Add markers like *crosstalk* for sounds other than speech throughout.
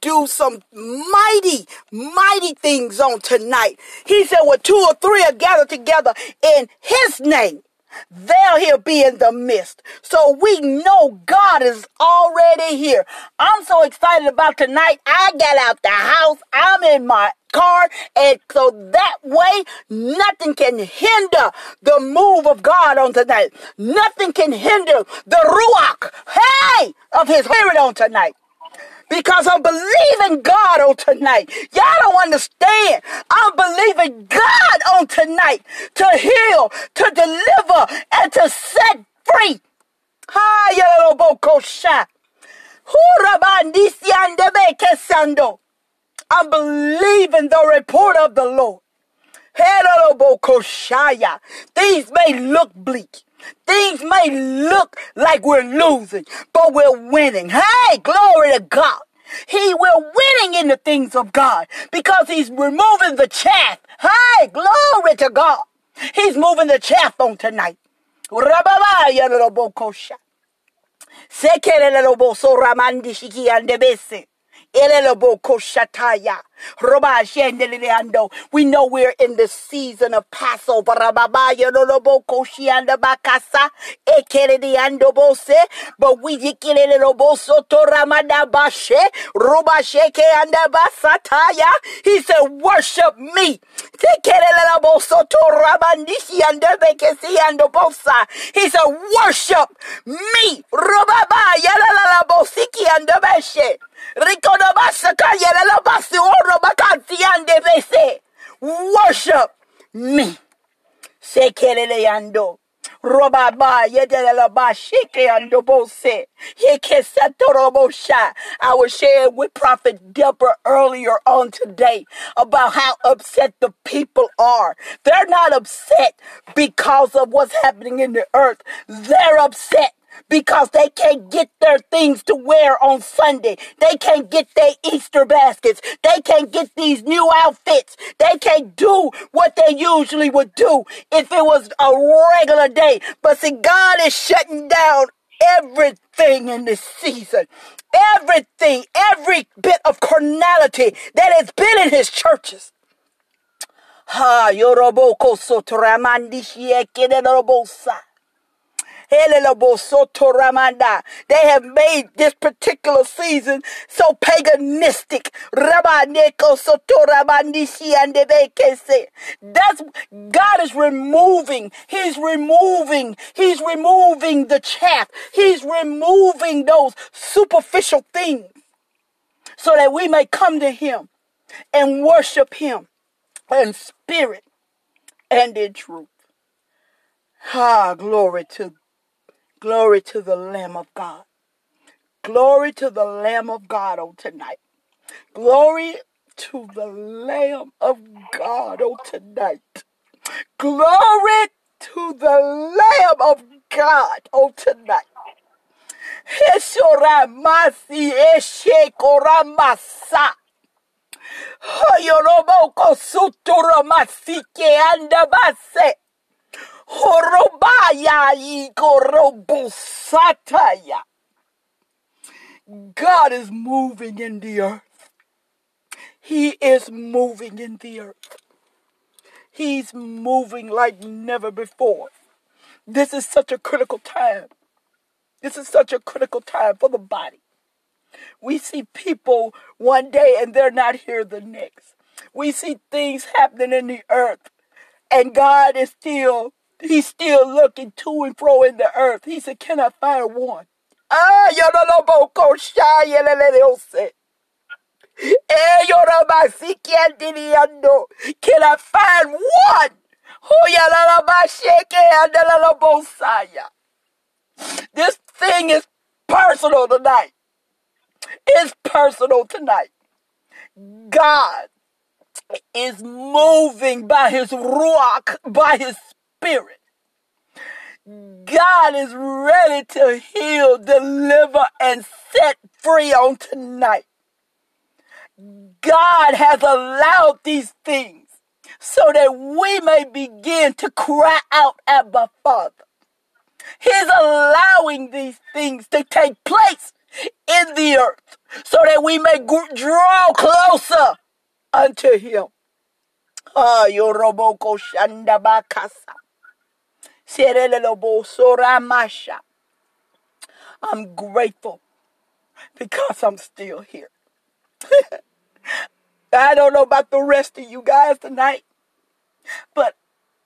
do some mighty, mighty things on tonight. He said, "When two or three are gathered together in His name." There he'll be in the midst. So we know God is already here. I'm so excited about tonight. I got out the house. I'm in my car. And so that way, nothing can hinder the move of God on tonight. Nothing can hinder the ruach, hey, of his spirit on tonight because I'm believing God on tonight. Y'all don't understand. I'm believing God on tonight to heal, to deliver, and to set free. Hi, yellow bo Kosha. I'm believing the report of the Lord. These may look bleak. Things may look like we're losing, but we're winning. Hey, glory to God. He will winning in the things of God because he's removing the chaff. Hey, glory to God. He's moving the chaff on tonight. Lobo so ramandi shiki. We know we're in the season of Passover. Rababaya lolobokoshianda bakasa. Ekeleleando bose. But we dikelelebosoto ramada bashe. Robasheke anda basataya. He said, worship me. Tekelelebosoto rabandishi anda bekesi ando bosa. He said, worship me. Worship me. Sekeleleando. Robaba yedelaba shike ando bose. Yekesatorobosha. I was sharing with Prophet Deborah earlier on today about how upset the people are. They're not upset because of what's happening in the earth. They're upset because they can't get their things to wear on Sunday. They can't get their Easter baskets. They can't get these new outfits. They can't do what they usually would do if it was a regular day. But see, God is shutting down everything in this season. Everything, every bit of carnality that has been in his churches. Ha, yoroboko sotoramandi They have made this particular season so paganistic. That's God is removing. He's removing. He's removing the chaff. He's removing those superficial things so that we may come to Him and worship Him in spirit and in truth. Ah, glory to Glory to the Lamb of God. Glory to the Lamb of God on tonight. Glory to the Lamb of God on tonight. Glory to the Lamb of God on tonight. Eshoramasi eshekoramasa. Hoyoroboko suturamasi ke andabase. Horobaya ikorobosataya. God is moving in the earth. He is moving in the earth. He's moving like never before. This is such a critical time. This is such a critical time for the body. We see people one day and they're not here the next. We see things happening in the earth and God is still He's still looking to and fro in the earth. He said, Can I find one? Ah, yo no lo boko shaya le le ose. Eh. Can I find one? This thing is personal tonight. It's personal tonight. God is moving by his ruach, by his spirit. God is ready to heal, deliver, and set free on tonight. God has allowed these things so that we may begin to cry out, Abba Father. He's allowing these things to take place in the earth so that we may draw closer unto him. Ah, yoroboko shandabakasa. I'm grateful because I'm still here. *laughs* I don't know about the rest of you guys tonight, but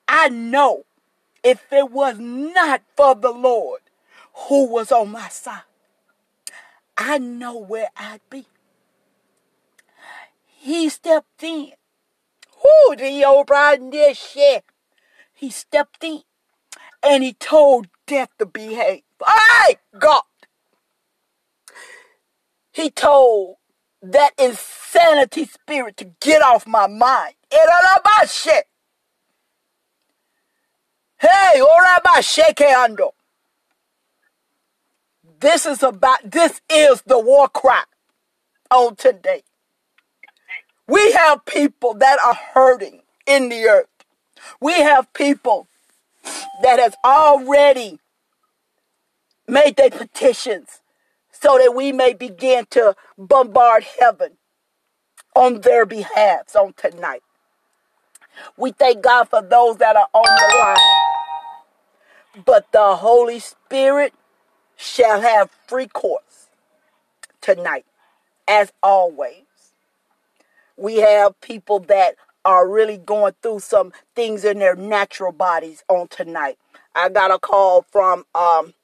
I know if it was not for the Lord who was on my side, I know where I'd be. He stepped in. Whoo, the old shit. He stepped in and he told death to behave. Hey, God. He told that insanity spirit to get off my mind. shit. Hey, ando. This is about, this is the war cry on today. We have people that are hurting in the earth. We have people that has already made their petitions so that we may begin to bombard heaven on their behalves on tonight. We thank God for those that are on the line. But the Holy Spirit shall have free course tonight, as always. We have people that are really going through some things in their natural bodies on tonight. I got a call from um,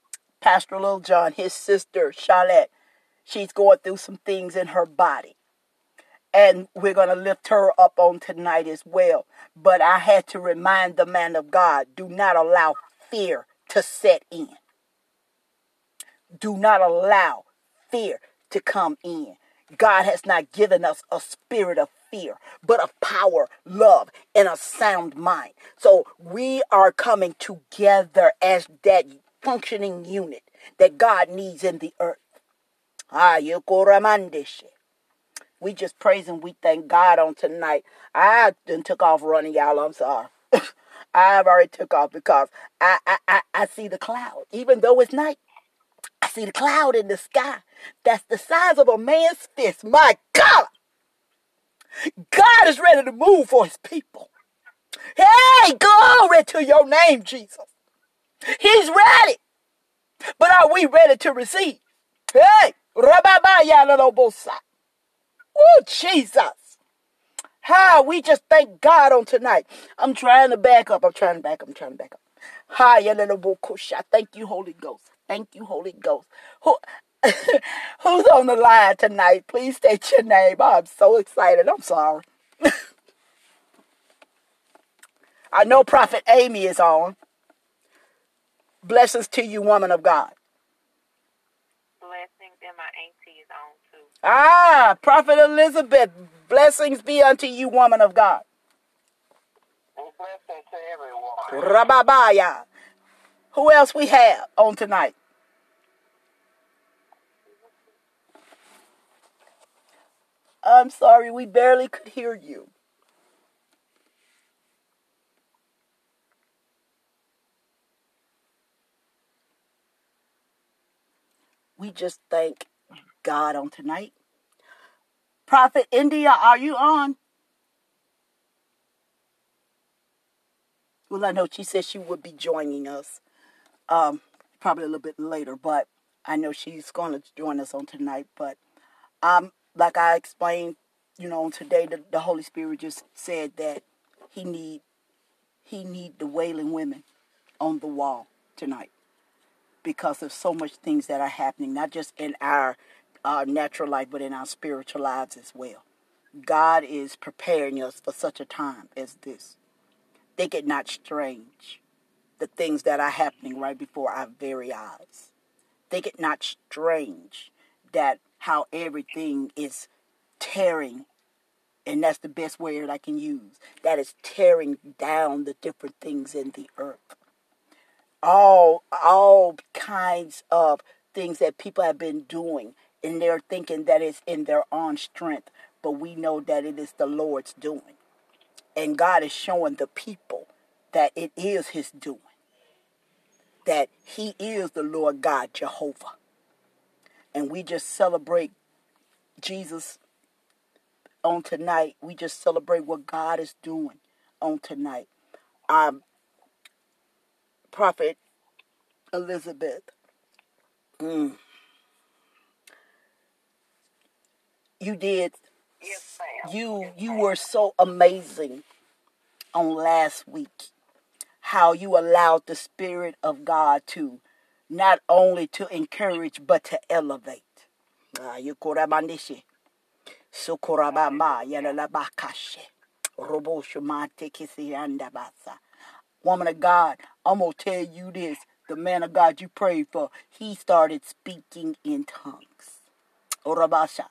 Pastor Lil John, his sister Charlotte. She's going through some things in her body. And we're going to lift her up on tonight as well. But I had to remind the man of God do not allow fear to set in. Do not allow fear to come in. God has not given us a spirit of fear, but of power, love, and a sound mind. So we are coming together as that functioning unit that God needs in the earth. Ah, we just praise and we thank God on tonight. I done took off running, y'all. I'm sorry. *laughs* I've already took off because I, I, I, I see the cloud. Even though it's night, I see the cloud in the sky. That's the size of a man's fist. My God! God is ready to move for his people. Hey, glory to your name, Jesus. He's ready. But are we ready to receive? Hey. Oh, Jesus. Hi, we just thank God on tonight. I'm trying to back up. I'm trying to back up. I'm trying to back up. Hi, Thank you, Holy Ghost. Thank you, Holy Ghost. *laughs* who's on the line tonight? Please state your name. I'm so excited. I'm sorry. *laughs* I know Prophet Amy is on. Blessings to you, woman of God. Blessings, and my auntie is on too. Ah, Prophet Elizabeth, blessings be unto you, woman of God. blessings to everyone. Rababaya. Who else we have on tonight? I'm sorry, we barely could hear you. We just thank God on tonight. Prophet India, are you on? Well, I know she said she would be joining us um, probably a little bit later, but I know she's going to join us on tonight. But um, like I explained, you know, today the, the Holy Spirit just said that he need he need the wailing women on the wall tonight because of so much things that are happening, not just in our uh, natural life, but in our spiritual lives as well. God is preparing us for such a time as this. Think it not strange, the things that are happening right before our very eyes. Think it not strange that how everything is tearing, and that's the best word I can use, that is tearing down the different things in the earth. All all kinds of things that people have been doing, and they're thinking that it's in their own strength, but we know that it is the Lord's doing. And God is showing the people that it is his doing. That he is the Lord God Jehovah And we just celebrate Jesus on tonight. We just celebrate what God is doing on tonight. Um, Prophet Elizabeth. mm, you did Yes, you you were so amazing on last week how you allowed the spirit of god to not only to encourage but to elevate Ah, you korabandishe. Sukorabama yalalabakashe. Roboshumate kisiandabasa. Woman of God, I'm going to tell you this. The man of God you prayed for, he started speaking in tongues. Orabasha.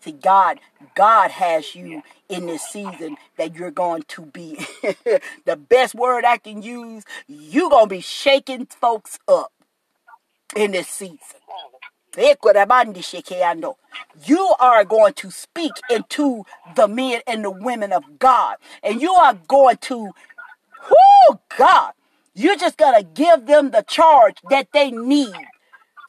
See, God, God has you in this season that you're going to be *laughs* the best word I can use. You're going to be shaking folks up in this season. You are going to speak into the men and the women of God, and you are going to, oh God, you're just going to give them the charge that they need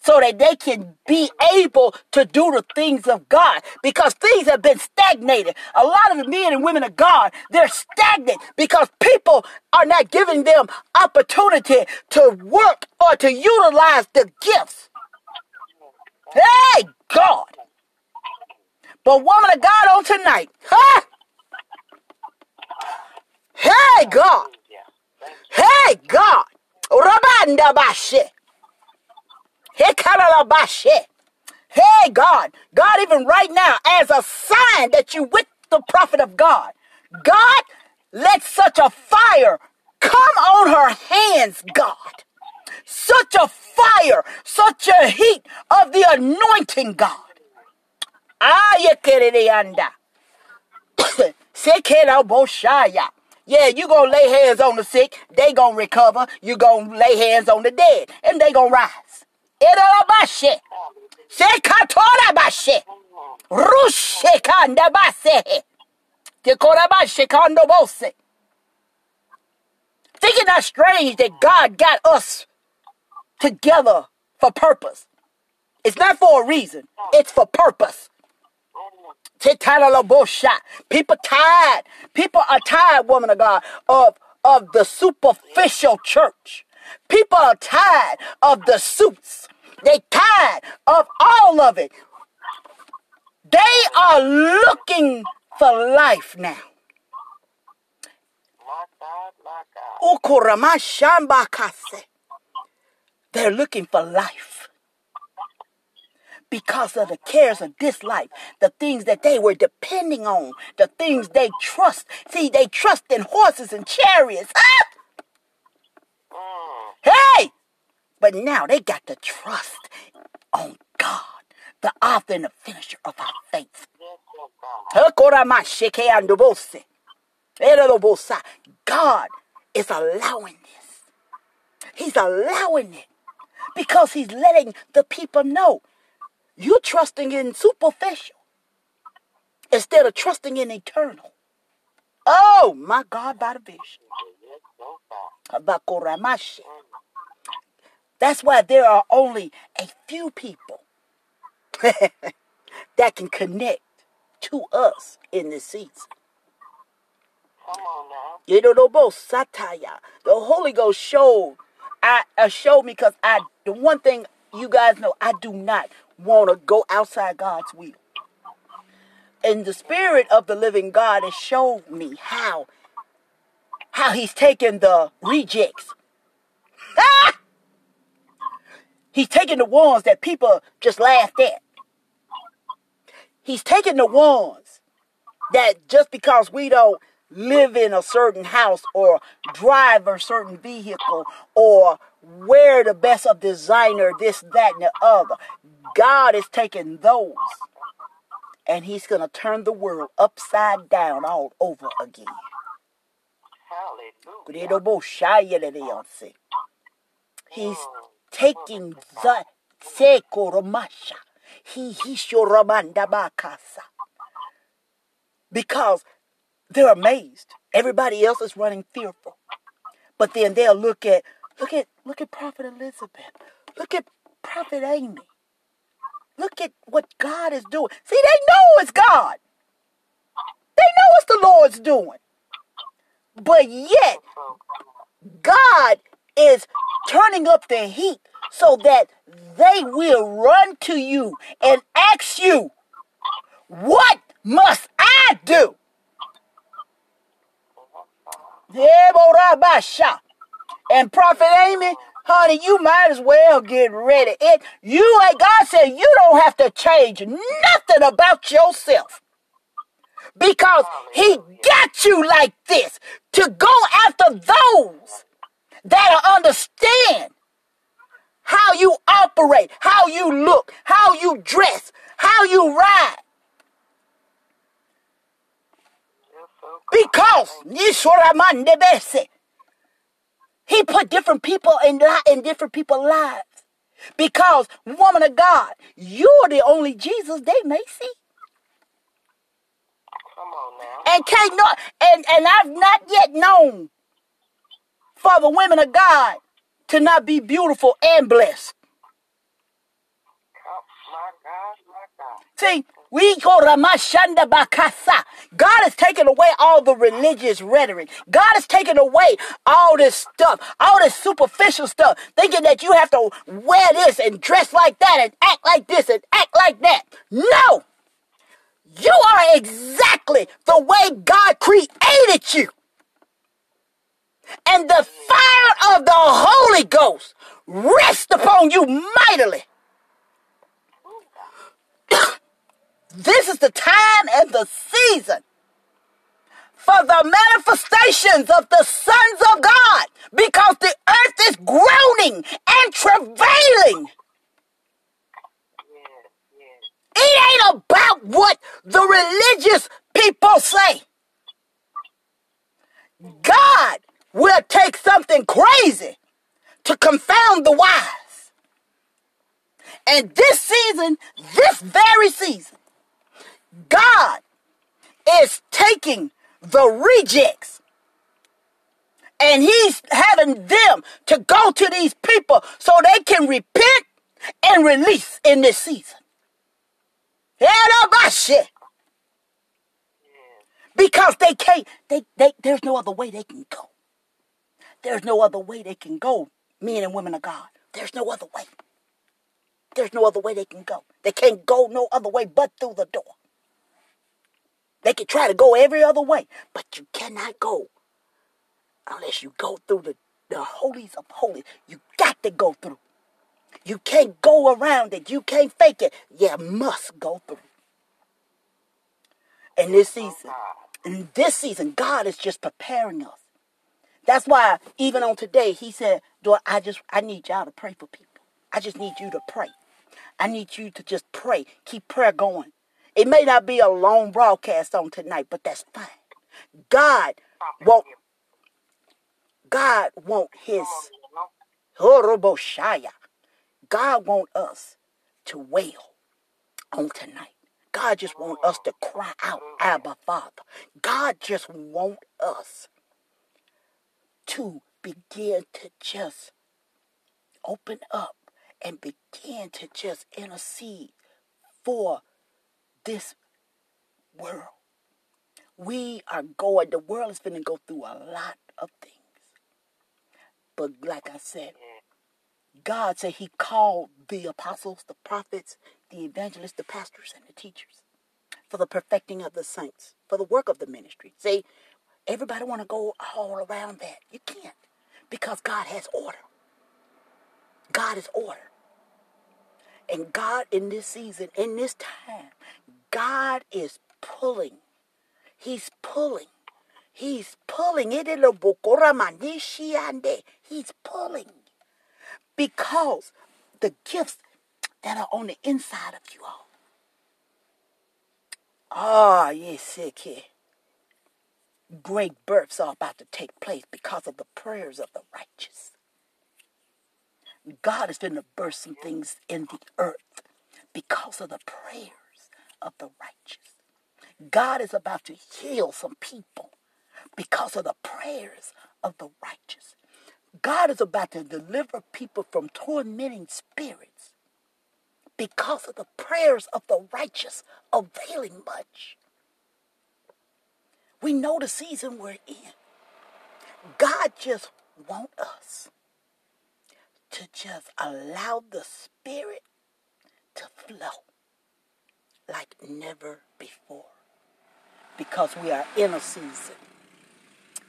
so that they can be able to do the things of God because things have been stagnated. A lot of the men and women of God, they're stagnant because people are not giving them opportunity to work or to utilize the gifts. Hey, God. But woman of God on tonight, huh? Hey, God. Hey, God. Rabanda bashe. Hey, God. God, even right now, as a sign that you with the prophet of God, God, let such a fire come on her hands, God. Such a fire, such a heat of the anointing, God. *coughs* Yeah, you gonna lay hands on the sick, they gonna recover. You gonna lay hands on the dead, and they gonna rise. Erabashe. Sekatorabashe. Rushekandabase. Tekorabashe kandobose. Think it not strange that God got us together for purpose. It's not for a reason. It's for purpose. People tired. People are tired, woman of God, of, of the superficial church. People are tired of the suits. They tired of all of it. They are looking for life now. They're looking for life. Because of the cares of this life, the things that they were depending on, the things they trust. See, they trust in horses and chariots. Ah! Mm. Hey! But now they got to trust on God, the author and the finisher of our faith. God is allowing this. He's allowing it because he's letting the people know you're trusting in superficial instead of trusting in eternal. Oh my God, by the vision. Yes, yes, God. Habakoramashe. That's why there are only a few people *laughs* that can connect to us in this season. Come on now. Yedodobo sataya. The Holy Ghost showed, I uh, showed me because I the one thing you guys know, I do not want to go outside God's will. And the Spirit of the Living God has showed me how how He's taken the rejects. Ah! *laughs* He's taking the ones that people just laughed at. He's taking the ones that just because we don't live in a certain house or drive a certain vehicle or wear the best of designer, this, that, and the other, God is taking those and He's going to turn the world upside down all over again. Hallelujah. He's mm. Taking the sekoromasha. He hishoramandabakasa. Because they're amazed. Everybody else is running fearful. But then they'll look at Look at look at Prophet Elizabeth. Look at Prophet Amy. Look at what God is doing. See, they know it's God. They know it's the Lord's doing. But yet, God is turning up the heat so that they will run to you and ask you, What must I do? And Prophet Amy, honey, you might as well get ready. It you like God said you don't have to change nothing about yourself. Because he got you like this to go after those that understand how you operate, how you look, how you dress, how you ride. Because he put different people in, in different people's lives. Because, woman of God, you're the only Jesus they may see. Come on now. And can't not and, and I've not yet known for the women of God to not be beautiful and blessed. See, we go Ramashanda Bakasa. God has taken away all the religious rhetoric. God has taken away all this stuff, all this superficial stuff, thinking that you have to wear this and dress like that and act like this and act like that. No! You are exactly the way God created you. And the fire of the Holy Ghost rests upon you mightily. *coughs* this is the time and the season for the manifestations of the sons of God because the earth is groaning and travailing. It ain't about what the religious people say. God will take something crazy to confound the wise. And this season, this very season, God is taking the rejects and he's having them to go to these people so they can repent and release in this season. Shit. Because they can't, they, they, there's no other way they can go. There's no other way they can go, men and women of God. There's no other way. There's no other way they can go. They can't go no other way but through the door. They can try to go every other way, but you cannot go unless you go through the, the holies of holies. You got to go through. You can't go around it. You can't fake it. You must go through. And this season, in this season, God is just preparing us. That's why even on today, he said, Lord, I just I need y'all to pray for people. I just need you to pray. I need you to just pray. Keep prayer going. It may not be a long broadcast on tonight, but that's fine. God won't God want his Horoboshaya. God want us to wail on tonight. God just want us to cry out, Abba Father. God just want us to begin to just open up and begin to just intercede for this world. We are going, the world is going to go through a lot of things. But like I said, God said He called the apostles, the prophets, the evangelists, the pastors, and the teachers for the perfecting of the saints, for the work of the ministry. See, everybody want to go all around that. You can't because God has order. God is order. And God in this season, in this time, God is pulling. He's pulling. He's pulling. He's pulling. Because the gifts that are on the inside of you all. Ah, yes, okay. Great births are about to take place because of the prayers of the righteous. God is going to burst some things in the earth because of the prayers of the righteous. God is about to heal some people because of the prayers of the righteous. God is about to deliver people from tormenting spirits because of the prayers of the righteous availing much. We know the season we're in. God just wants us to just allow the spirit to flow like never before. Because we are in a season.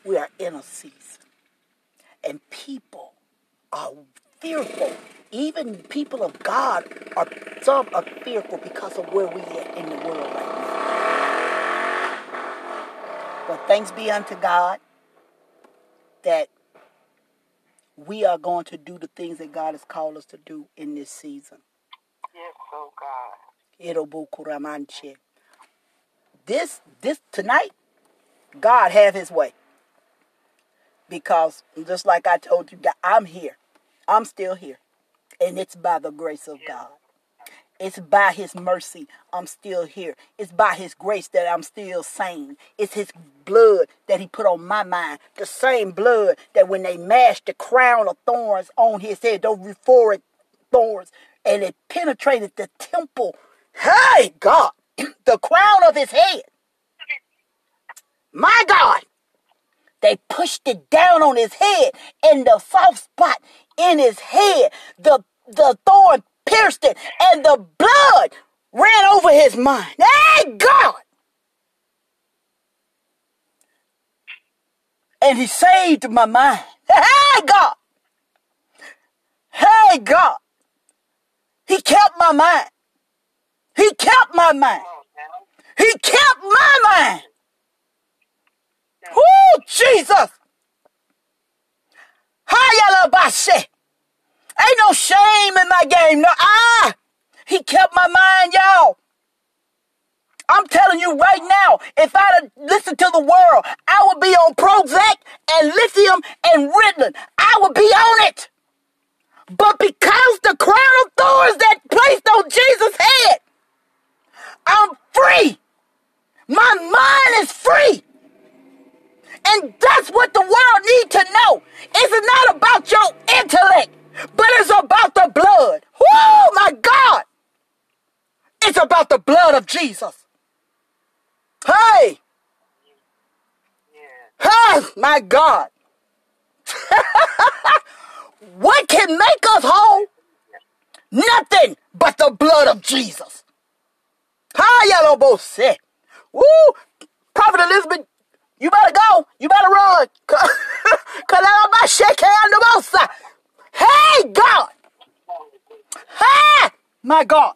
We are in a season. And people are fearful. Even people of God are some are fearful because of where we are in the world right now. But thanks be unto God that we are going to do the things that God has called us to do in this season. Yes, oh God. This this tonight, God have his way. Because just like I told you, I'm here. I'm still here. And it's by the grace of God. It's by his mercy I'm still here. It's by his grace that I'm still sane. It's his blood that he put on my mind. The same blood that when they mashed the crown of thorns on his head, those euphoric thorns, and it penetrated the temple. Hey, God, *clears throat* the crown of his head. My God. They pushed it down on his head, and the soft spot in his head, the the thorn pierced it, and the blood ran over his mind. Hey, God! And he saved my mind. Hey, God! Hey, God! He kept my mind. He kept my mind. He kept my mind. Oh, Jesus! Hayalabashe. Ain't no shame in my game. No, ah! He kept my mind, y'all. I'm telling you right now, if I'd have listened to the world, I would be on Prozac and lithium and Ritalin. I would be on it. But because the crown of thorns that placed on Jesus' head, I'm free. My mind is free. And that's what the world needs to know. It's not about your intellect, but it's about the blood. Oh my God. It's about the blood of Jesus. Hey, oh my God. *laughs* what can make us whole? Nothing but the blood of Jesus. Hi, yellow say. Woo! Prophet Elizabeth, you better go. You better run. *laughs* Cause I'm about shaking on the most. Hey, God. Hey, my God.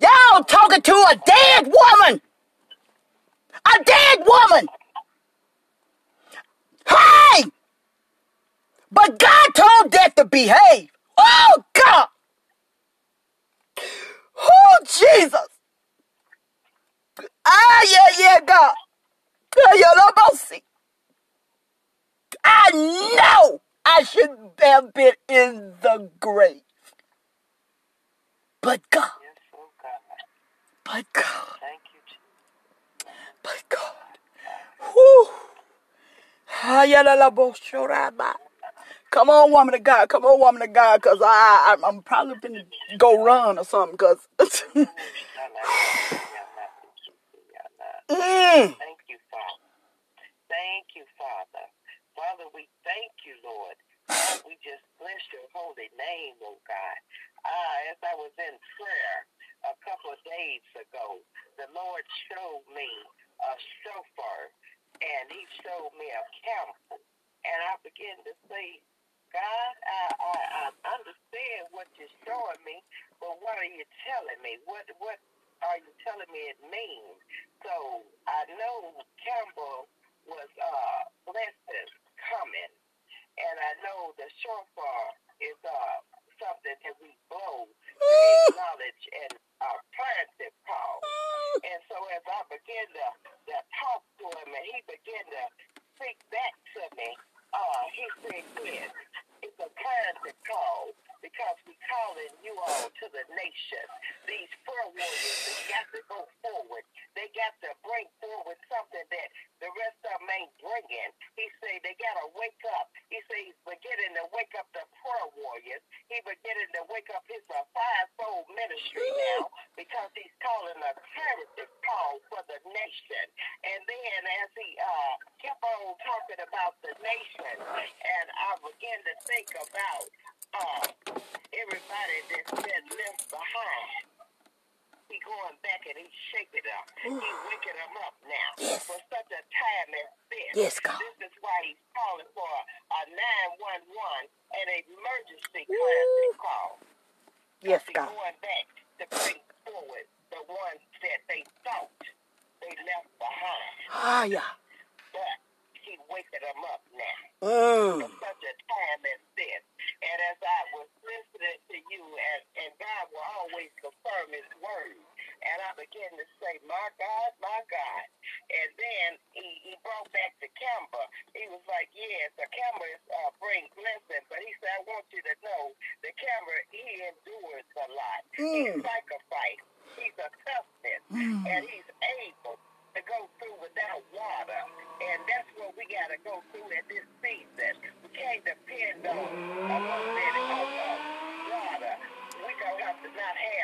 Y'all talking to a dead woman. A dead woman. Hey! But God told death to behave. Oh, God. Oh, Jesus. Ah, yeah, yeah, God. I know I should have been in the grave. But God, Yes, oh God. but God, Thank you, Jesus. but God. Whew. Yeah, la, la, bo, sho, ra, ba. Come on, woman of God. Come on, woman of God, because I, I, I'm probably going to go run or something, because... *laughs* mm. Thank you, Father. Thank you, Father. Father, we thank you, Lord. We just bless your holy name, oh God. Ah, as I was in prayer a couple of days ago, the Lord showed me a shofar, and he showed me a camel. And I began to say, God, I, I, I understand what you're showing me, but what are you telling me? What what are you telling me it means? So I know camel was uh blessings coming, and I the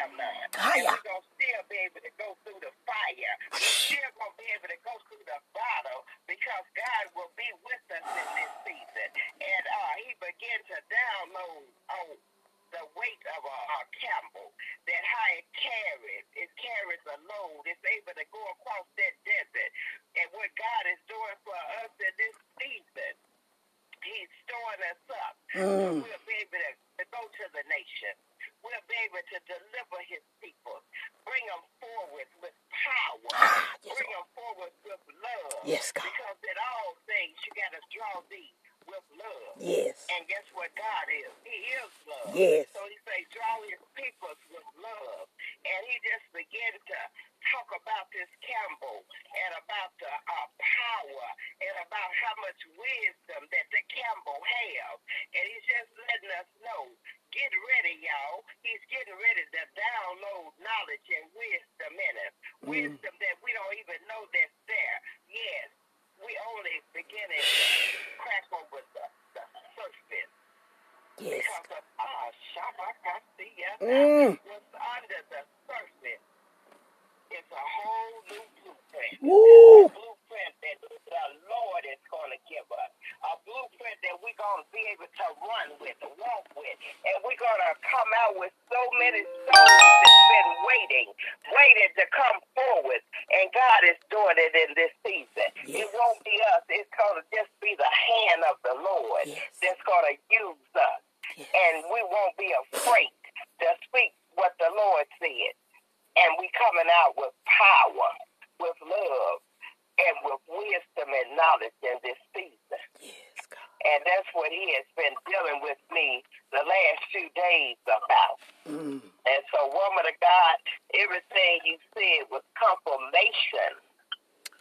have none. And we're going to still be able to go through the fire. We're still going to be able to go And that's what he has been dealing with me the last two days about. Mm. And so, woman of God, everything you said was confirmation.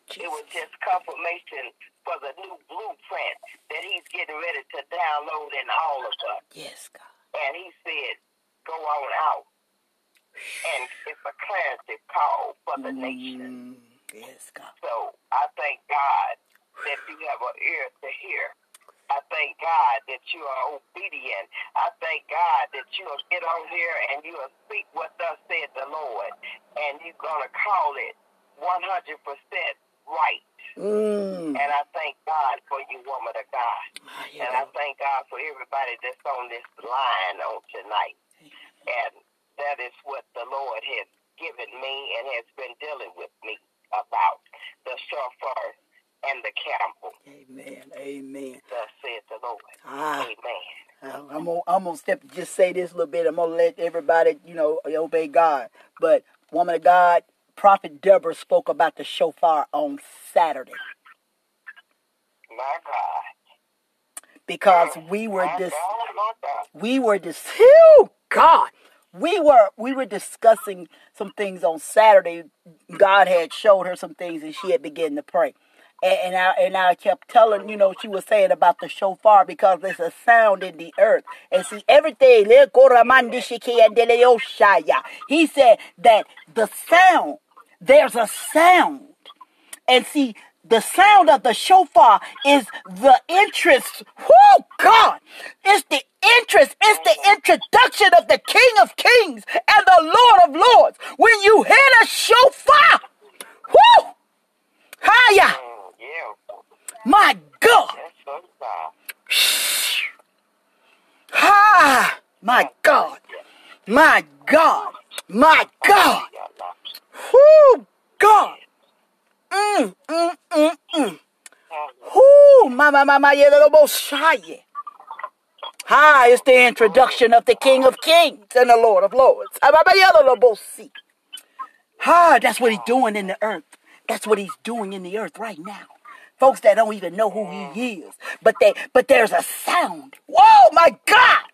Jesus. It was just confirmation for the new blueprint that he's getting ready to download in all of us. Yes, God. And he said, go on out. And it's a clarity call for the mm. nation. Yes, God. So I thank God that you have an ear to hear I thank God that you are obedient. I thank God that you will get on here and you will speak what thus said the Lord. And you're going to call it 100% right. Mm. And I thank God for you, woman of God. Ah, yeah. And I thank God for everybody that's on this line on tonight. And that is what the Lord has given me and has been dealing with me about the shofar and the camel. Amen. Amen. Thus saith the Lord. Ah. Amen. I'm gonna, I'm gonna step just say this a little bit. I'm gonna let everybody, you know, obey God. But woman of God, Prophet Deborah spoke about the shofar on Saturday. My God. Because we were dis- we were dis- oh, God we were we were discussing some things on Saturday. God had showed her some things, and she had begun to pray. And, and I and I kept telling, you know, she was saying about the shofar because there's a sound in the earth. And see, everything. He said that the sound, there's a sound. And see, the sound of the shofar is the interest. Oh God! It's the interest. It's the introduction of the King of Kings and the Lord of Lords. When you hear the shofar, whoo! Hiya! Mm, yeah. My God! Ha! My God! My God! My God! Whoo! God! Mm, mm, mm, mm. Whoo! My, my, my, my, yeah, little Messiah. Hi, it's the introduction of the King of Kings and the Lord of Lords. Ah, that's what he's doing in the earth. That's what he's doing in the earth right now. Folks that don't even know who he is, but they, but there's a sound. Whoa, my God!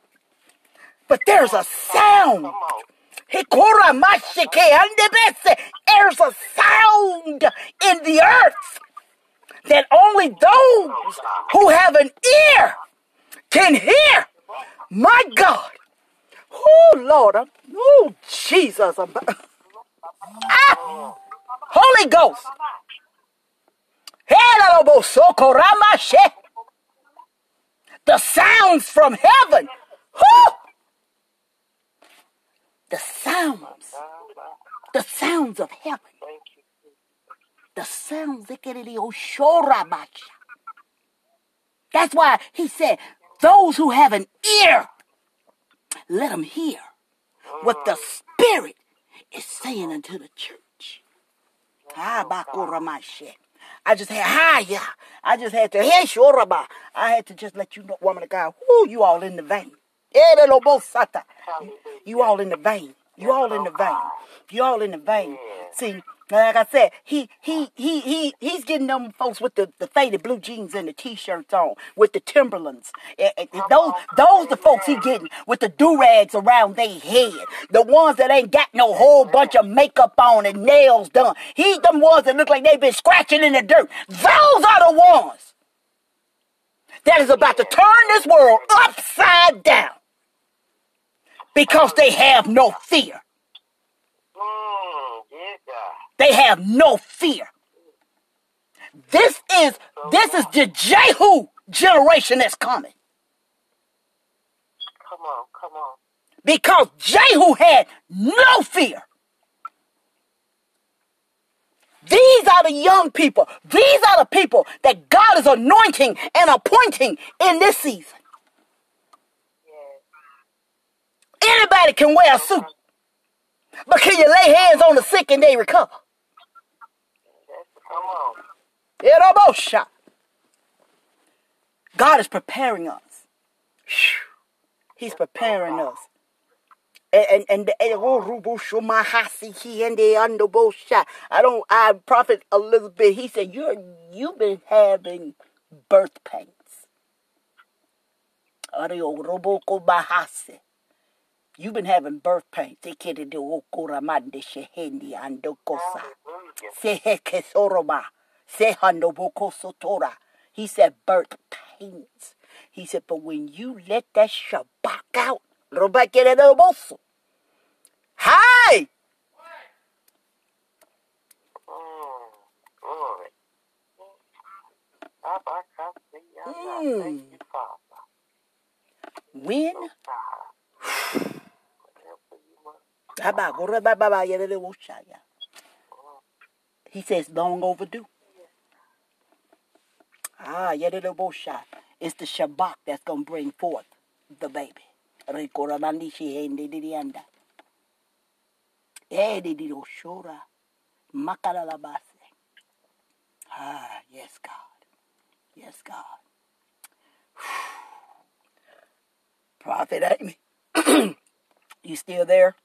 But there's a sound. Come on. Hikora mashike andebese. There's a sound in the earth that only those who have an ear can hear. My God. Oh, Lord. I'm- Oh, Jesus. I'm- Ah! Holy Ghost. The sounds from heaven. Whew! The sounds. The sounds of heaven. The sounds. That's why he said, those who have an ear, let them hear what the Spirit is saying unto the church. I just had hiya. I just had to hey shoraba. I had to just let you know, woman of God, whoo, you all in the vein. Eh, Elelobosata. You all in the vein. You all in the vein. You all in the vein. See, like I said, he he he he he's getting them folks with the, the faded blue jeans and the t-shirts on, with the Timberlands. Eh, eh, and- and those those the folks he getting with the do-rags around their head. The ones that ain't got no whole bunch of makeup on and nails done. He's them ones that look like they've been scratching in the dirt. Those are the ones that is about to turn this world upside down because they have no fear. They have no fear. This is this is the Jehu generation that's coming Come on, come on. because Jehu had no fear. These are the young people. These are the people that God is anointing and appointing in this season. Anybody can wear a suit, but can you lay hands on the sick and they recover? Erobosha. God is preparing us. He's preparing us. And and and the Eroboshamahasi and the Andobosha. I don't I prophet Elizabeth, he said, You're you've been having birth pains. You've been having birth pains. Andokosa. Hallelujah. Sehekesoroba. Sehandobokosotora. He said birth pains. He said, but when you let that shabak out, robakeredoboso. Hi! Mm, glory. Abakasiyama. Mm. Father. When? God. Whatever you want. Abagorebabayeredoboshaya. He says long overdue. Ah, yeredobosha. It's the Shabbat that's going to bring forth the baby. Ah, yes, God. Yes, God. Prophet Amy. *clears throat* you still there?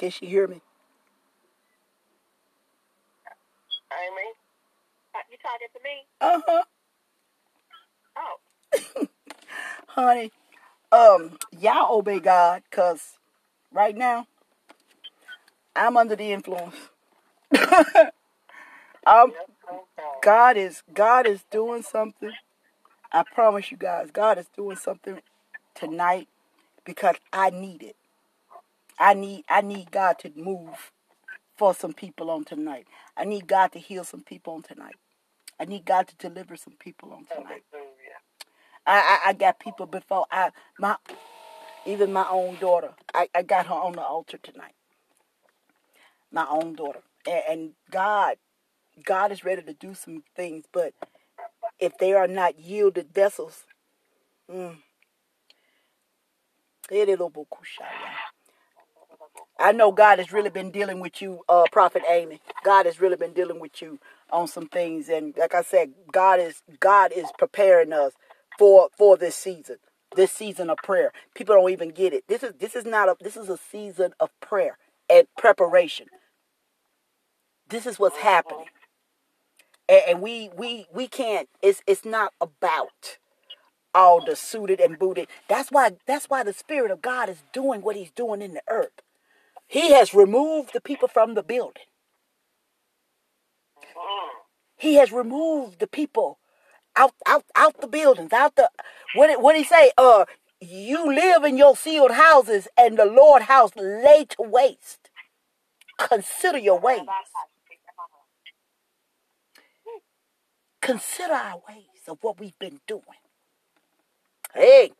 Can she hear me? Amy? Uh, You talking to me? Uh huh. Oh, *laughs* Honey, um, y'all obey God, cause right now I'm under the influence. *laughs* um, God is God is doing something. I promise you guys, God is doing something tonight because I need it. I need I need God to move for some people on tonight. I need God to heal some people on tonight. I need God to deliver some people on tonight. I, I, I got people before I my even my own daughter. I, I got her on the altar tonight. My own daughter. And, and God God is ready to do some things, but if they are not yielded vessels, mm, I know God has really been dealing with you, uh, Prophet Amy. God has really been dealing with you on some things, and like I said, God is God is preparing us for for this season, this season of prayer. People don't even get it. This is this is not a this is a season of prayer and preparation. This is what's happening, and, and we we we can't. It's it's not about all the suited and booted. That's why that's why the Spirit of God is doing what He's doing in the earth. He has removed the people from the building. He has removed the people out out out the buildings, out the what did what he say? Uh you live in your sealed houses and the Lord house lay to waste. Consider your ways. Consider our ways of what we've been doing. Hey,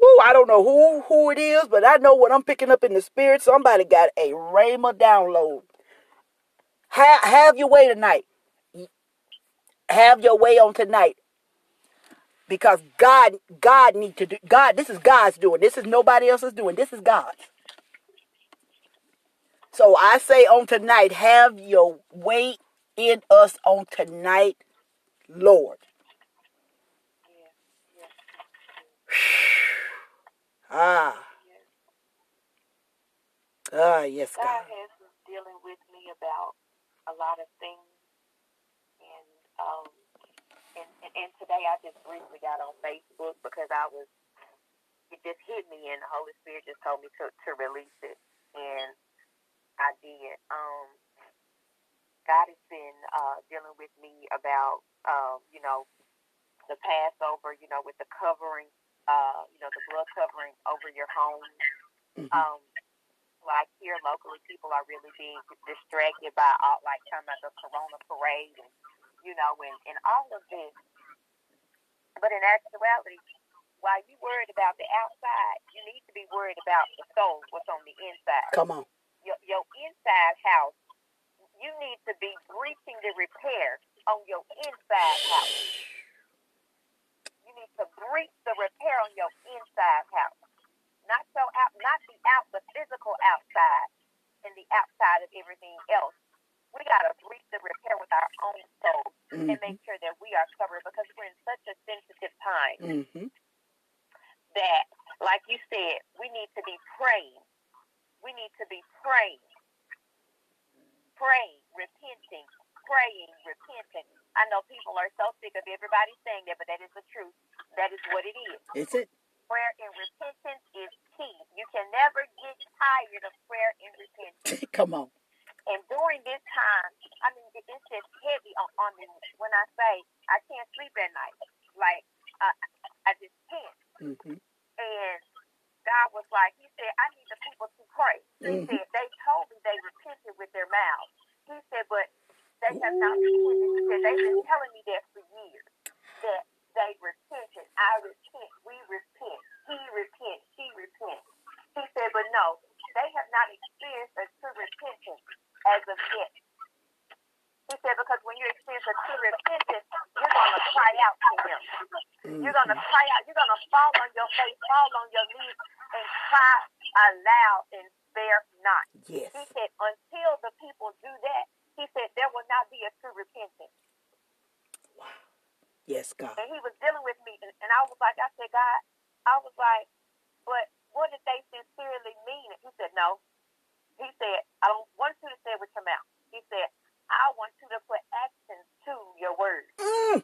Whoo, I don't know who who it is, but I know what I'm picking up in the spirit. Somebody got a Rhema download. Have, have your way tonight. Have your way on tonight. Because God, God need to do God, this is God's doing. This is nobody else's doing. This is God's. So I say on tonight, have your way in us on tonight, Lord. Ah. Ah, yes, God God. has been dealing with me about a lot of things, and um, and, and, and today I just briefly got on Facebook because I was it just hit me, and the Holy Spirit just told me to to release it, and I did. Um, God has been uh, dealing with me about um, you know the Passover, you know, with the covering, uh, you know, the blood covering over your home. Mhm. Um, like here locally, people are really being distracted by all, like talking about the Corona parade and you know, and, and all of this. But in actuality, while you worried about the outside, you need to be worried about the soul, what's on the inside. Come on. Your, your inside house, you need to be breaching the repair on your inside house. Need to breach the repair on your inside house. Not so out, not the out, the physical outside and the outside of everything else. We got to breach the repair with our own soul and Mhm. make sure that we are covered because we're in such a sensitive time Mm-hmm. that, like you said, we need to be praying. We need to be praying, praying, repenting, praying, repenting. I know people are so sick of everybody saying that, but that is the truth. That is what it is. Is it? Prayer and repentance is key. You can never get tired of prayer and repentance. *laughs* Come on. And during this time, I mean, it- it's just heavy on, on me when I say I can't sleep at night. Like, I, I just can't. Mm-hmm. And God was like, He said, I need the people to pray. He Mhm. said, They told me they repented with their mouths. He said, But they have not repented. Said, They've been telling me that for years. That they repented. I repent. We repent. He repents. She repents. He said, But no, they have not experienced a true repentance as of yet. He said, Because when you experience a true repentance, you're going to cry out to Him. You're going to Mm-hmm. cry out. You're going to fall on your face, fall on your knees, and cry aloud and spare not. Yes. He said, until the people do that, he said, there will not be a true repentance. Wow. Yes, God. And he was dealing with me, and, and I was like, I said, God, I was like, but what did they sincerely mean? And he said, no. He said, I don't want you to say it with your mouth. He said, I want you to put action to your words. Mm.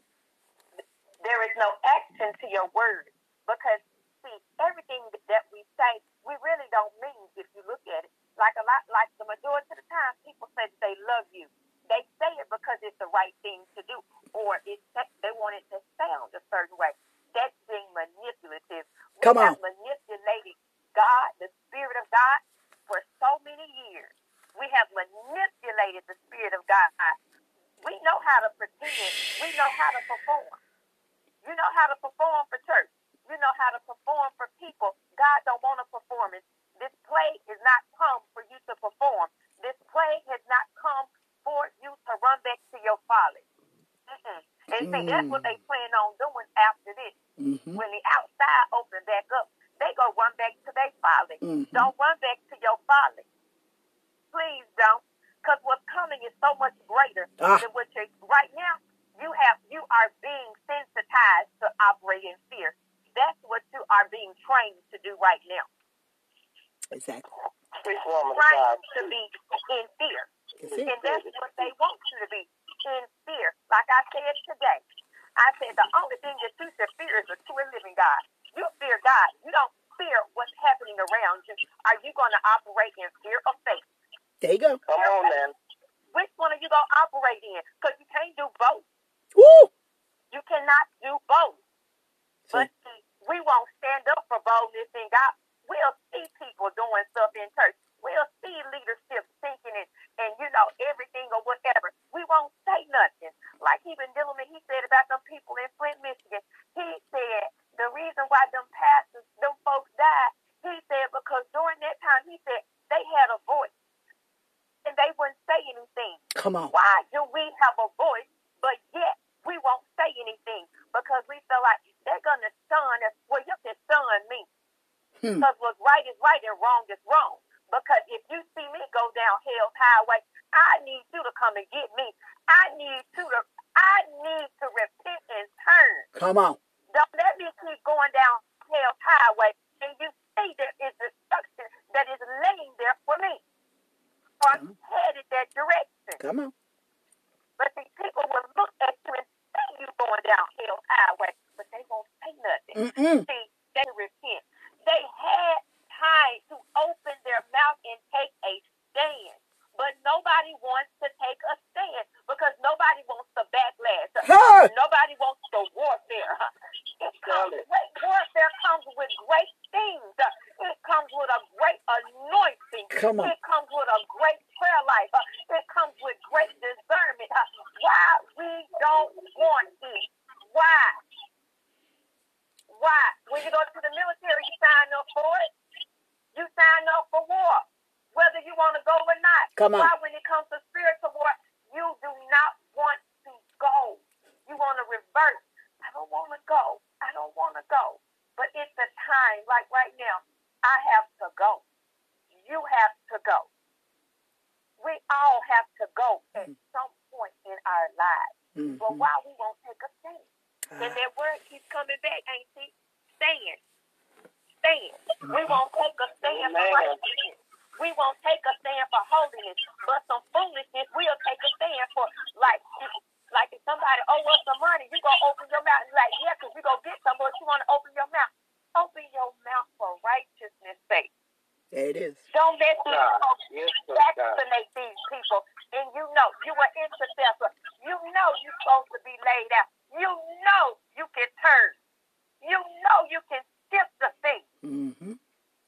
there is no action to your words because see everything that we say, we really don't mean if you look at it. Like a lot, like the majority of the time, people say that they love you. They say it because it's the right thing to do, or it's they want it to sound a certain way. That's being manipulative. We Come have on. manipulated God, the Spirit of God, for so many years. We have manipulated the Spirit of God. We know how to pretend. We know how to perform. You know how to perform for church. You know how to perform for people. God don't want a performance. This play is not come for you to perform. This play has not come for you to run back to your folly. Mm-mm. And see, that's what they plan on doing after this. Mm-hmm. When the outside open back up, they go run back to their folly. Mhm. Don't run back to your folly. Please don't. Because what's coming is so much greater Ah. than what you're right now. You have you are being sensitized to operate in fear. That's what you are being trained to do right now. Exactly. Speak, woman of God. Trained to be in fear. And that's what they want you to be in fear. Like I said today, I said the only thing that you should fear is the true and living God. You fear God. You don't fear what's happening around you. Are you going to operate in fear or faith? There you go. Come on, man. Which one are you going to operate in? Because you can't do both. Woo! You cannot do both. See, But see, we won't stand up for boldness in God. We'll see people doing stuff in church. We'll see leadership thinking it and, you know, everything or whatever. We won't say nothing. Like he been dealing with, he said about them people in Flint, Michigan. He said the reason why them pastors, them folks died, he said because during that time, he said they had a voice and they wouldn't say anything. come on. Why do we have a voice, but yet we won't say anything? Because we feel like they're going to stun us. Well, you can stun me. Hmm. Because what's right is right and wrong is wrong. Because if you see me go down hell's highway, I need you to come and get me. I need you to, I need to repent and turn. Come on. Don't let me keep going down hell's highway and you see there is destruction that is laying there for me. So I'm headed that direction. Come on. But these people will look at you and see you going down hell's highway, but they won't say nothing. Mm-mm. See, they repent. They had time to open their mouth and take a stand. But nobody wants to take a stand because nobody wants the backlash. Hey! Nobody wants the warfare. It comes, great warfare comes with great things. It comes with a great anointing. Come on. It comes with a great prayer life. It comes with great discernment. Why we don't want it? Why? Why? When you go to the military, you sign up for it. You sign up for war, whether you want to go or not. Come on. Why, when it comes to spiritual war, you do not want to go. You want to reverse. I don't want to go. I don't want to go. But it's a time, like right now, I have to go. You have to go. We all have to go at some point in our lives. Mhm. But why we won't take a stand? And Ah, that word keeps coming back, ain't it? Stand. Stand. We won't take a stand for Amen. righteousness. We won't take a stand for holiness. But some foolishness we'll take a stand for. Like, like if somebody owe us some money, you gonna open your mouth and be like, yeah, because you gonna get some, but you wanna open your mouth. Open your mouth for righteousness' sake. there it is. Don't let these God. folks Yes, sir, God. vaccinate these people. And you know, you are intercessor. You know you're supposed to be laid out. You know you can turn. You know you can shift the thing. Mm-hmm.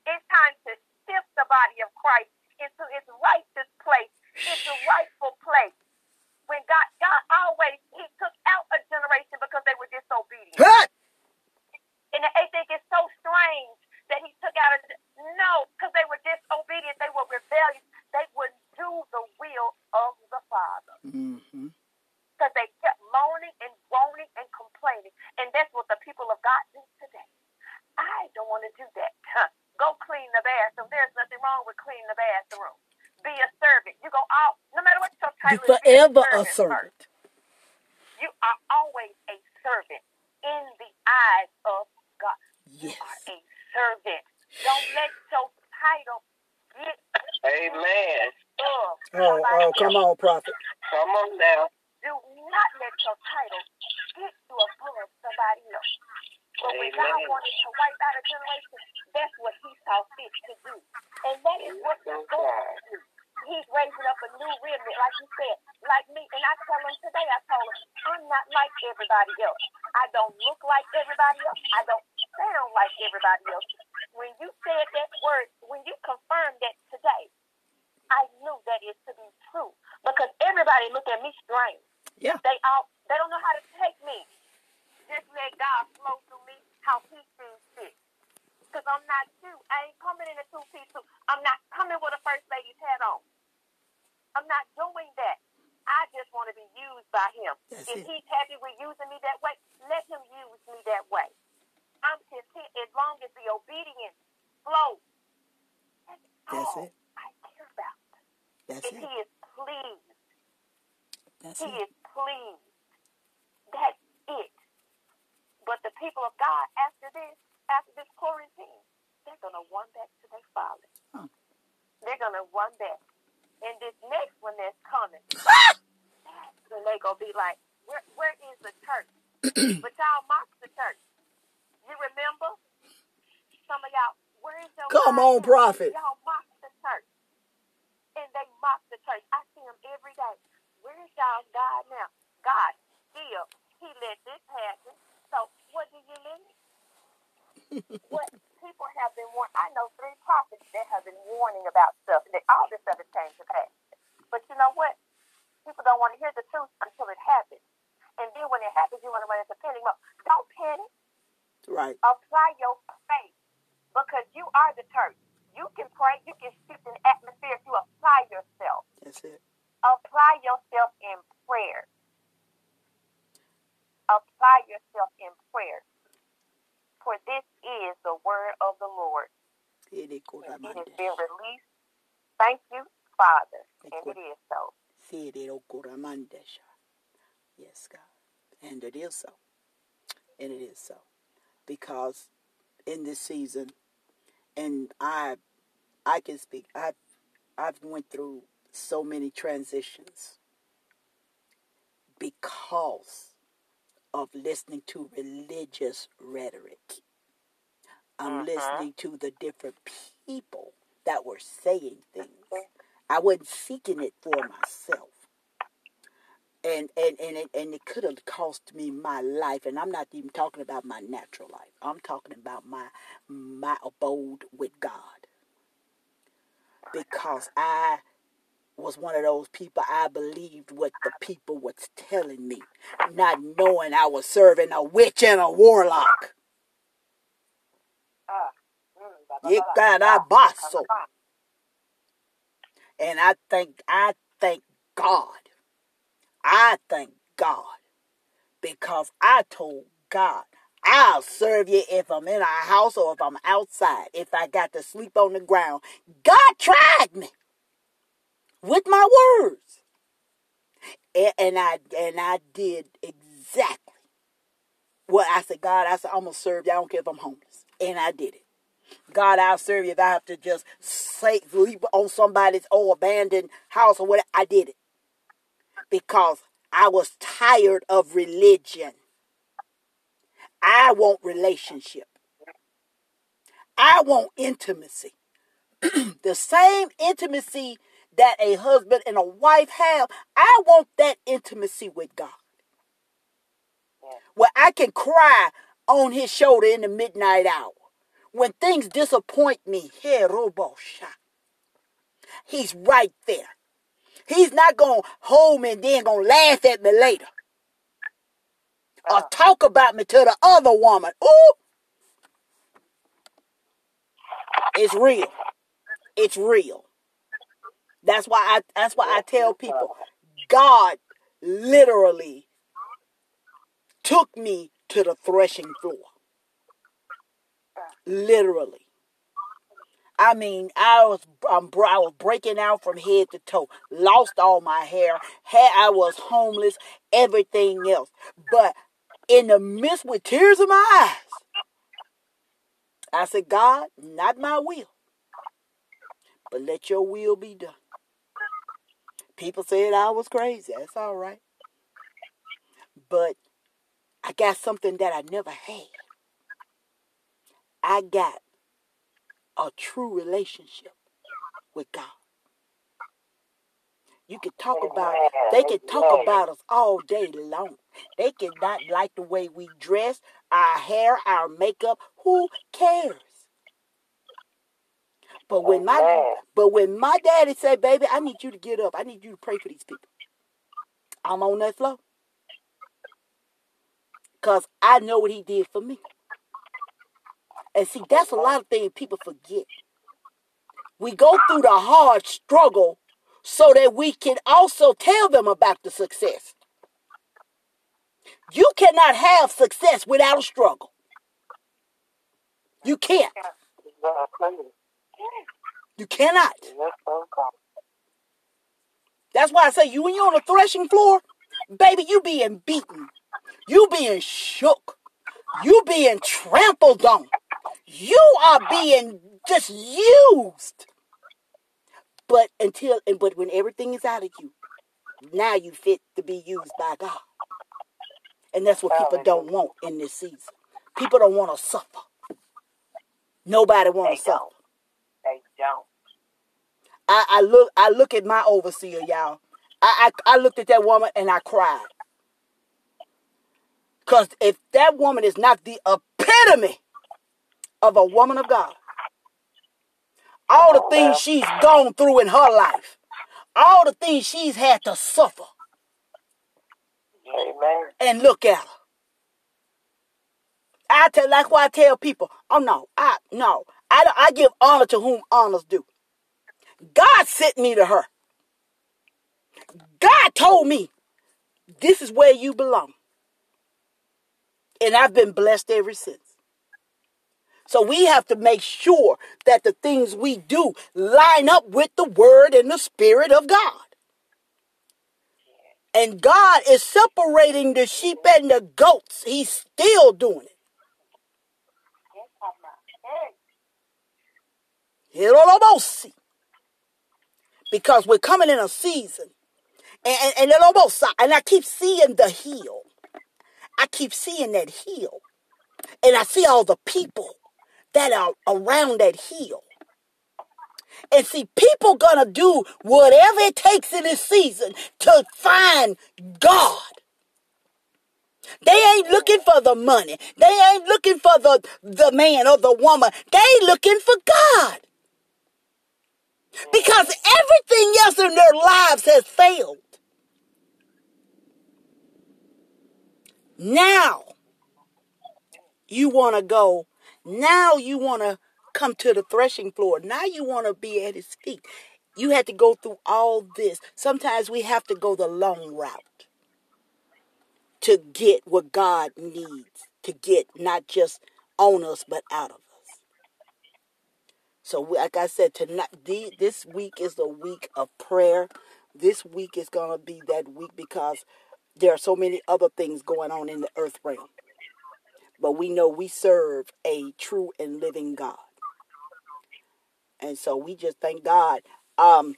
It's time to shift the body of Christ into its righteous place, its rightful place. When God, God always, He took out a generation because they were disobedient. Hey! And I think it's so strange that he took out a no, because they were disobedient, they were rebellious, they wouldn't do the will of the Father. Mm-hmm. Because they kept moaning and groaning and complaining. And that's what the people of God do today. I don't want to do that. Huh. Go clean the bathroom. There's nothing wrong with cleaning the bathroom. Be a servant. You go out, no matter what your You title is, be forever a first. servant. You are always a servant in the eyes of God. Yes. are a servant. Don't let your title get Amen. above. Oh, oh, come on, prophet. Come on now. Do not let your title get you above somebody else. But when God Amen. wanted to wipe out a generation, that's what He saw fit to do. And that is what He's going to do. He's raising up a new remnant, like you said, like me. And I tell him today, I told him, I'm not like everybody else. I don't look like everybody else. I don't sound like everybody else. When you said that word, when you confirmed that today, I knew that is to be true. Because everybody look at me strange. Yeah. They all they don't know how to take me. Just let God flow through me how He sees fit. Because I'm not you. I ain't coming in a two piece suit. I'm not coming with a first lady's hat on. I'm not doing that. I just want to be used by Him. That's if it. He's happy with using me that way, let Him use me that way. I'm content as long as the obedience flows. That's, That's all it. I care about. That's If it. He is pleased. That's He it. is pleased. That's it. But the people of God, after this, after this quarantine, they're going to run back to their father. Huh. They're going to run back. And this next one that's coming, *laughs* ah! then they're going to be like, where, where is the church? *clears throat* but y'all mock the church. You remember? Some of y'all, where is your Come on, prophet. Y'all mock the church. And they mock the church. I see them every day. Where is y'all God now? God still, he let this happen. So what do you mean? What people have been warning. I know three prophets that have been warning about stuff. That all this stuff has came to pass. But you know what? People don't want to hear the truth until it happens. And then when it happens, you want to run into panic mode. Don't panic. Right. Apply your faith because you are the church. You can pray. You can shift an atmosphere if you apply yourself. That's it. Apply yourself in prayer. Apply yourself in prayer. For this is the word of the Lord. And it has been released. Thank you, Father. And it is so. Yes, God. And it is so. And it is so. Because in this season, and I I can speak, I I've went through so many transitions because of listening to religious rhetoric. I'm Mhm. listening to the different people that were saying things. I wasn't seeking it for myself. And and and it, and it could have cost me my life. And I'm not even talking about my natural life. I'm talking about my my abode with God. Because I was one of those people I believed what the people was telling me, not knowing I was serving a witch and a warlock. On. And I thank I thank God. I thank God because I told God, I'll serve you if I'm in a house or if I'm outside. If I got to sleep on the ground, God tried me with my words, and, and I and I did exactly what I said. God, I said I'm gonna serve you. I don't care if I'm homeless, and I did it. God, I'll serve you if I have to just say, on somebody's old abandoned house or whatever. I did it because I was tired of religion. I want relationship. I want intimacy. *clears throat* the same intimacy that a husband and a wife have, I want that intimacy with God. Where I can cry on his shoulder in the midnight hour. When things disappoint me. He's right there. He's not going to hold me and then going to laugh at me later. Or ah. talk about me to the other woman. Ooh. It's real. It's real. That's why I that's why I tell people *laughs* God literally took me to the threshing floor. Literally. I mean, I was um, I was breaking out from head to toe, lost all my hair, had I was homeless, everything else. But in the midst with tears in my eyes, I said, God, not my will, but let your will be done. People said I was crazy. That's all right. But I got something that I never had. I got a true relationship with God. You can talk about they can talk about us all day long. They can not like the way we dress, our hair, our makeup. Who cares? But when my but when my daddy say, baby, I need you to get up. I need you to pray for these people. I'm on that floor. Cause I know what he did for me. And see, that's a lot of things people forget. We go through the hard struggle so that we can also tell them about the success. You cannot have success without a struggle. You can't. You cannot. That's why I say you when you're on the threshing floor, baby, you being beaten. You being shook. You being trampled on. You are being just used. But until and but when everything is out of you, now you fit to be used by God. And that's what people don't want in this season. People don't want to suffer. Nobody want to suffer. They don't. I, I look I look at my overseer, y'all. I, I I looked at that woman and I cried. Cause if that woman is not the epitome of a woman of God, all the things she's gone through in her life, all the things she's had to suffer, Amen. and look at her. I tell like why I tell people, oh no, I no, I I give honor to whom honors due. God sent me to her. God told me this is where you belong. And I've been blessed ever since. So we have to make sure that the things we do line up with the word and the spirit of God. And God is separating the sheep and the goats. He's still doing it. Because we're coming in a season. And, and, and, Hirolobosa, and I keep seeing the hill. I keep seeing that hill. And I see all the people that are around that hill. And see, people gonna do whatever it takes in this season to find God. They ain't looking for the money. They ain't looking for the, the man or the woman. They looking for God. Because everything else in their lives has failed. Now, you want to go. Now you want to come to the threshing floor. Now you want to be at his feet. You had to go through all this. Sometimes we have to go the long route to get what God needs to get, not just on us, but out of us. So, like I said, tonight, this week is the week of prayer. This week is going to be that week because there are so many other things going on in the earth realm. But we know we serve a true and living God. And so we just thank God. Um,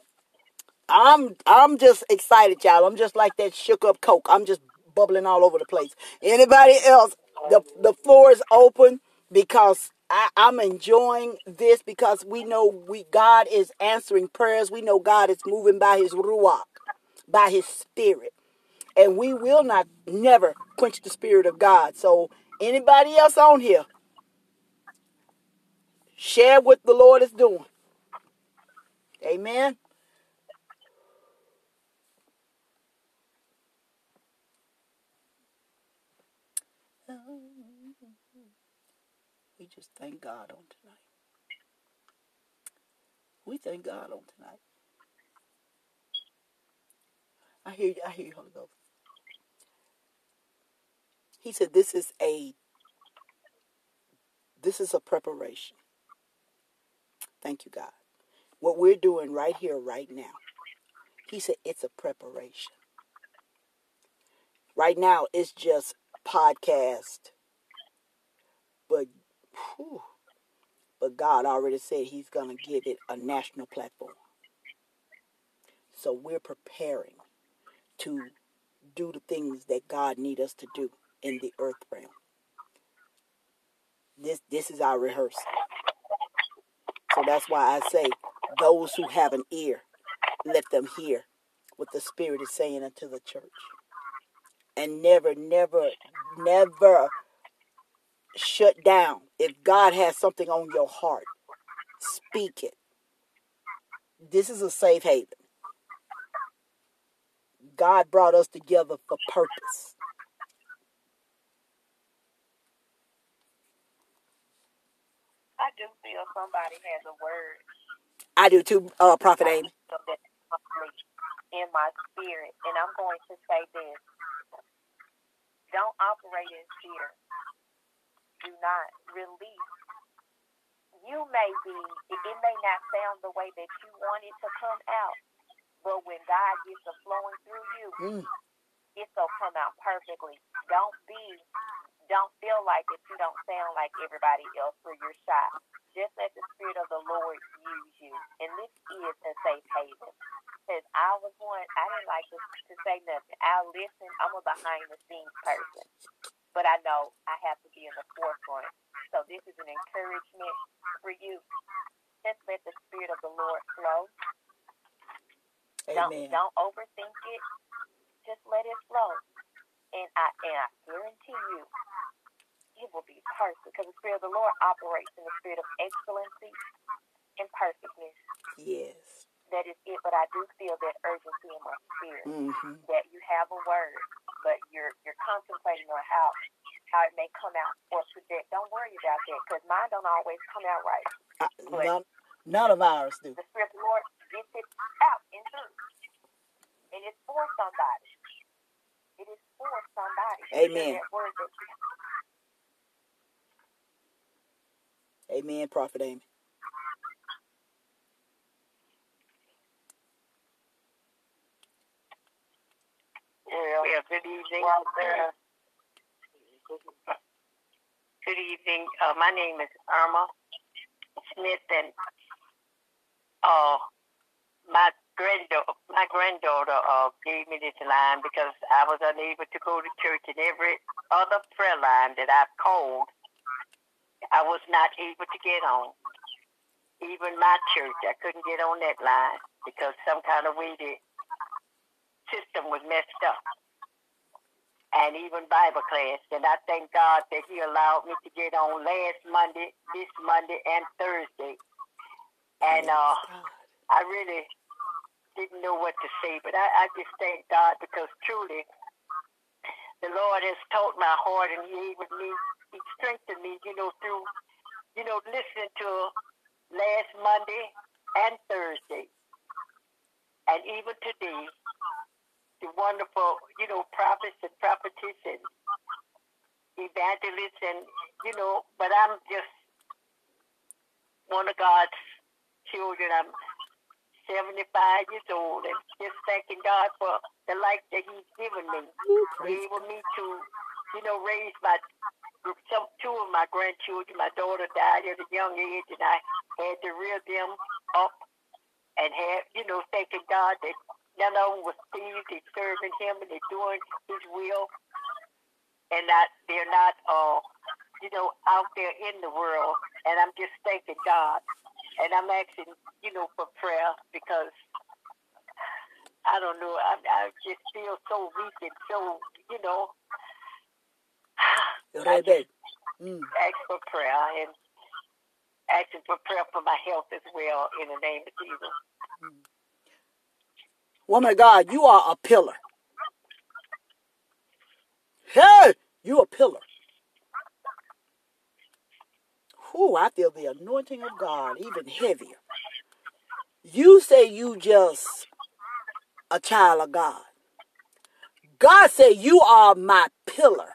I'm I'm just excited, y'all. I'm just like that shook up Coke. I'm just bubbling all over the place. Anybody else? The the floor is open because I, I'm enjoying this because we know we God is answering prayers. We know God is moving by his ruach, by his spirit. And we will not never quench the spirit of God. So anybody else on here, share what the Lord is doing. Amen. We just thank God on tonight. We thank God on tonight. I hear you. I hear you, Holy Ghost. He said, "This is a this is a preparation." Thank you, God. What we're doing right here, right now. He said, "It's a preparation." Right now, it's just podcast, but whew, but God already said He's gonna give it a national platform. So we're preparing to do the things that God need us to do in the earth realm. this this is our rehearsal. So that's why I say, those who have an ear, let them hear what the Spirit is saying unto the church. And never, never, never shut down. If God has something on your heart, speak it. This is a safe haven. God brought us together for purpose. I do feel somebody has a word I do too, uh, Prophet Amy. in my spirit, and I'm going to say this: Don't operate in fear. Do not release. You may be. It may not sound the way that you want it to come out, but when God gets the flowing through you, Mm. it'll come out perfectly. Don't be. Don't feel like it. you don't sound like everybody else or you're shy. Just let the Spirit of the Lord use you. And this is a safe haven. Because I was one, I didn't like to, to say nothing. I listen. I'm a behind the scenes person. But I know I have to be in the forefront. So this is an encouragement for you. Just let the Spirit of the Lord flow. Don't, Amen. don't overthink it. Just let it flow. And I and I guarantee you, it will be perfect because the Spirit of the Lord operates in the spirit of excellency and perfectness. Yes. That is it. But I do feel that urgency in my spirit hmm that you have a word, but you're you're contemplating on how how it may come out or project. Don't worry about that because mine don't always come out right. none, none of ours do. The Spirit of the Lord gets it out in truth, and it's for somebody. It is for somebody. Amen. Amen, Prophet Amy. Yeah, good evening. Uh, good evening. Uh, my name is Irma Smith, and uh, my granddaughter, my granddaughter uh, gave me this line because I was unable to go to church, and every other prayer line that I've called, I was not able to get on. Even my church, I couldn't get on that line because some kind of way the system was messed up. And even Bible class. And I thank God that He allowed me to get on last Monday, this Monday, and Thursday. And uh, I really didn't know what to say, but I, I just thank God because truly the Lord has taught my heart and He able me, He strengthened me, you know, through, you know, listening to last Monday and Thursday. And even today, the wonderful, you know, prophets and prophetess and evangelists and, you know, but I'm just one of God's children. I'm 75 years old and just thanking God for the life that He's given me. praise Able me to, you know, raise my some two of my grandchildren. My daughter died at a young age, and I had to rear them up and have, you know, thanking God that none of them was thieves. They're serving Him and they're doing His will, and not they're not, uh, you know, out there in the world. And I'm just thanking God, and I'm asking, you know, for prayer because I don't know. I, I just feel so weak and so, you know. *sighs* I just. Mm. ask for prayer and asking for prayer for my health as well in the name of Jesus. Woman of God, you are a pillar. Hey, you a pillar. Whew, I feel the anointing of God even heavier. You say you just a child of God. God said you are my pillar.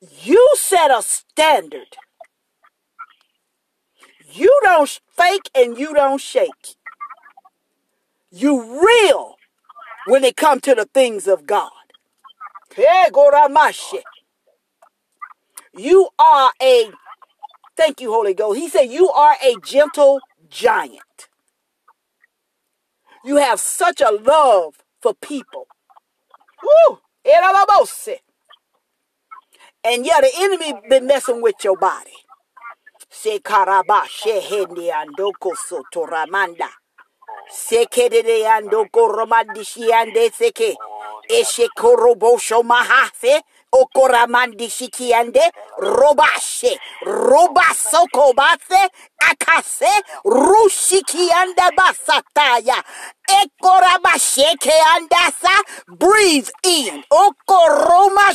You set a standard. You don't fake and you don't shake. You real when it comes to the things of God. Hey, Goramashi. You are a, thank you, Holy Ghost. He said, You are a gentle giant. You have such a love for people. Woo! And yeah, the enemy been messing with your body. Se karaba shehende andoko sotoramanda. Sekedede andoko romandishi ande seke. Eshe korobosho mahase. Okoramandi shikiande robashe robasoko base akase rushikianda basataya. Ekorabasheke andasa breathe in. Okoroma